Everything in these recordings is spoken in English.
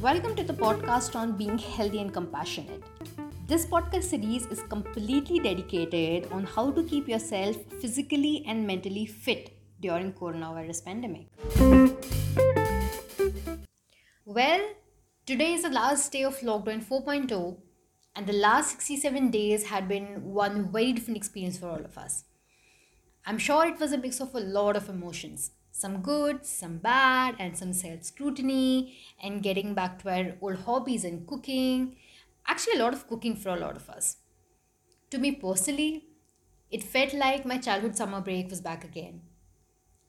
Welcome to the podcast on being healthy and compassionate. This podcast series is completely dedicated on how to keep yourself physically and mentally fit during coronavirus pandemic. Well, today is the last day of lockdown 4.0 and the last 67 days had been one very different experience for all of us. I'm sure it was a mix of a lot of emotions some good, some bad, and some self scrutiny, and getting back to our old hobbies and cooking. Actually, a lot of cooking for a lot of us. To me personally, it felt like my childhood summer break was back again.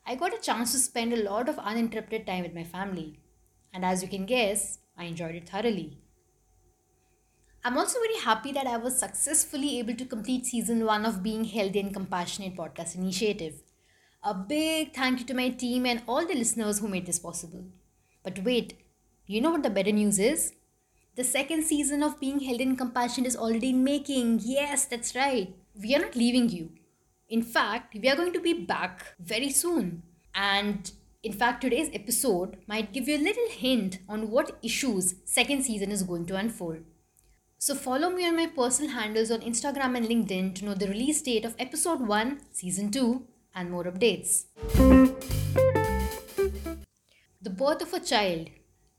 I got a chance to spend a lot of uninterrupted time with my family, and as you can guess, I enjoyed it thoroughly. I'm also very happy that I was successfully able to complete season one of Being Healthy and Compassionate podcast initiative. A big thank you to my team and all the listeners who made this possible. But wait, you know what the better news is? The second season of Being Healthy and Compassionate is already in making. Yes, that's right. We are not leaving you. In fact, we are going to be back very soon. And in fact, today's episode might give you a little hint on what issues second season is going to unfold. So follow me on my personal handles on Instagram and LinkedIn to know the release date of episode 1, season 2 and more updates. The birth of a child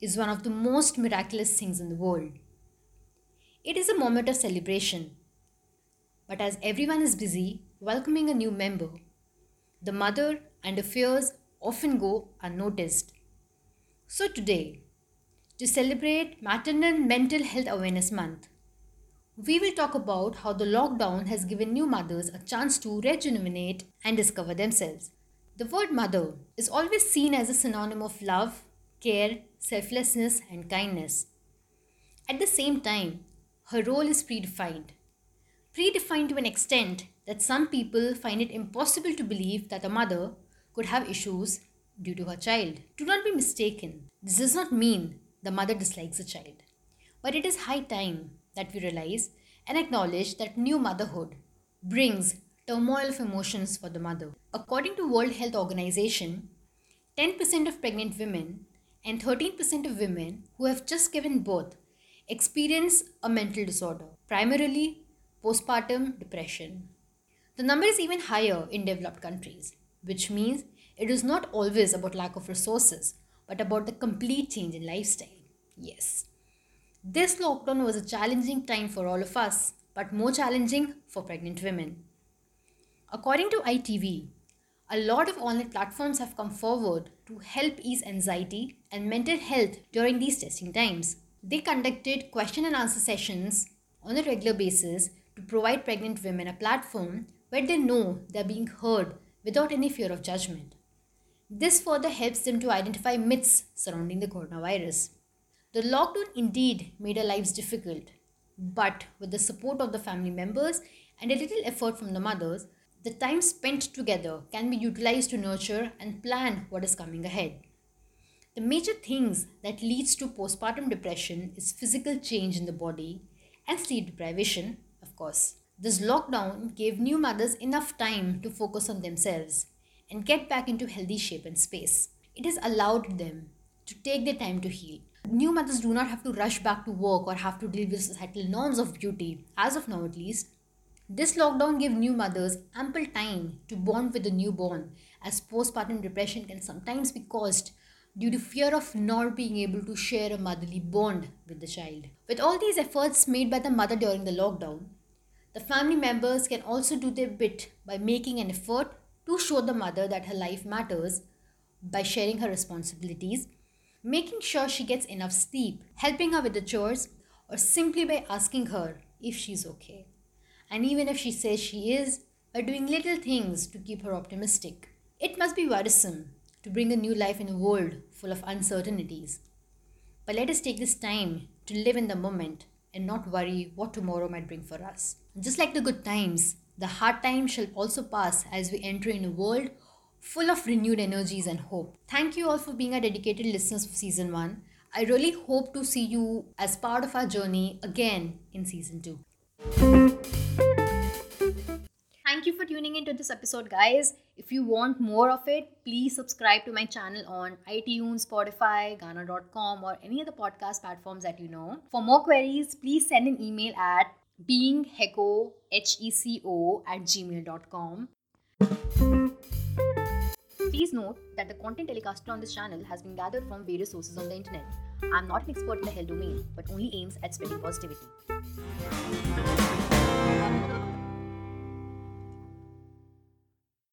is one of the most miraculous things in the world. It is a moment of celebration. But as everyone is busy welcoming a new member, the mother and her fears often go unnoticed. So today, to celebrate Maternal Mental Health Awareness Month, we will talk about how the lockdown has given new mothers a chance to rejuvenate and discover themselves. The word mother is always seen as a synonym of love, care, selflessness, and kindness. At the same time, her role is predefined. Predefined to an extent that some people find it impossible to believe that a mother could have issues due to her child. Do not be mistaken. This does not mean the mother dislikes the child. But it is high time that we realize and acknowledge that new motherhood brings turmoil of emotions for the mother. According to World Health Organization, 10% of pregnant women and 13% of women who have just given birth experience a mental disorder, primarily postpartum depression. The number is even higher in developed countries, which means it is not always about lack of resources, but about the complete change in lifestyle. Yes. This lockdown was a challenging time for all of us, but more challenging for pregnant women. According to ITV, a lot of online platforms have come forward to help ease anxiety and mental health during these testing times. They conducted question and answer sessions on a regular basis to provide pregnant women a platform where they know they're being heard without any fear of judgment. This further helps them to identify myths surrounding the coronavirus. The lockdown indeed made our lives difficult, but with the support of the family members and a little effort from the mothers, the time spent together can be utilized to nurture and plan what is coming ahead. The major things that leads to postpartum depression is physical change in the body and sleep deprivation, of course. This lockdown gave new mothers enough time to focus on themselves and get back into healthy shape and space. It has allowed them to take their time to heal. New mothers do not have to rush back to work or have to deal with societal norms of beauty, as of now at least. This lockdown gave new mothers ample time to bond with the newborn, as postpartum depression can sometimes be caused due to fear of not being able to share a motherly bond with the child. With all these efforts made by the mother during the lockdown, the family members can also do their bit by making an effort to show the mother that her life matters by sharing her responsibilities making sure she gets enough sleep, helping her with the chores, or simply by asking her if she's okay. And even if she says she is, by doing little things to keep her optimistic. It must be worrisome to bring a new life in a world full of uncertainties. But let us take this time to live in the moment and not worry what tomorrow might bring for us. Just like the good times, the hard times shall also pass as we enter in a world full of renewed energies and hope. Thank you all for being our dedicated listeners for season 1. I really hope to see you as part of our journey again in season 2. Thank you for tuning into this episode, guys. If you want more of it, please subscribe to my channel on iTunes, Spotify, Gaana.com, or any other podcast platforms that you know. For more queries, please send an email at beingheco, H-E-C-O, at gmail.com. Please note that the content telecasted on this channel has been gathered from various sources on the internet. I'm not an expert in the health domain, but only aims at spreading positivity.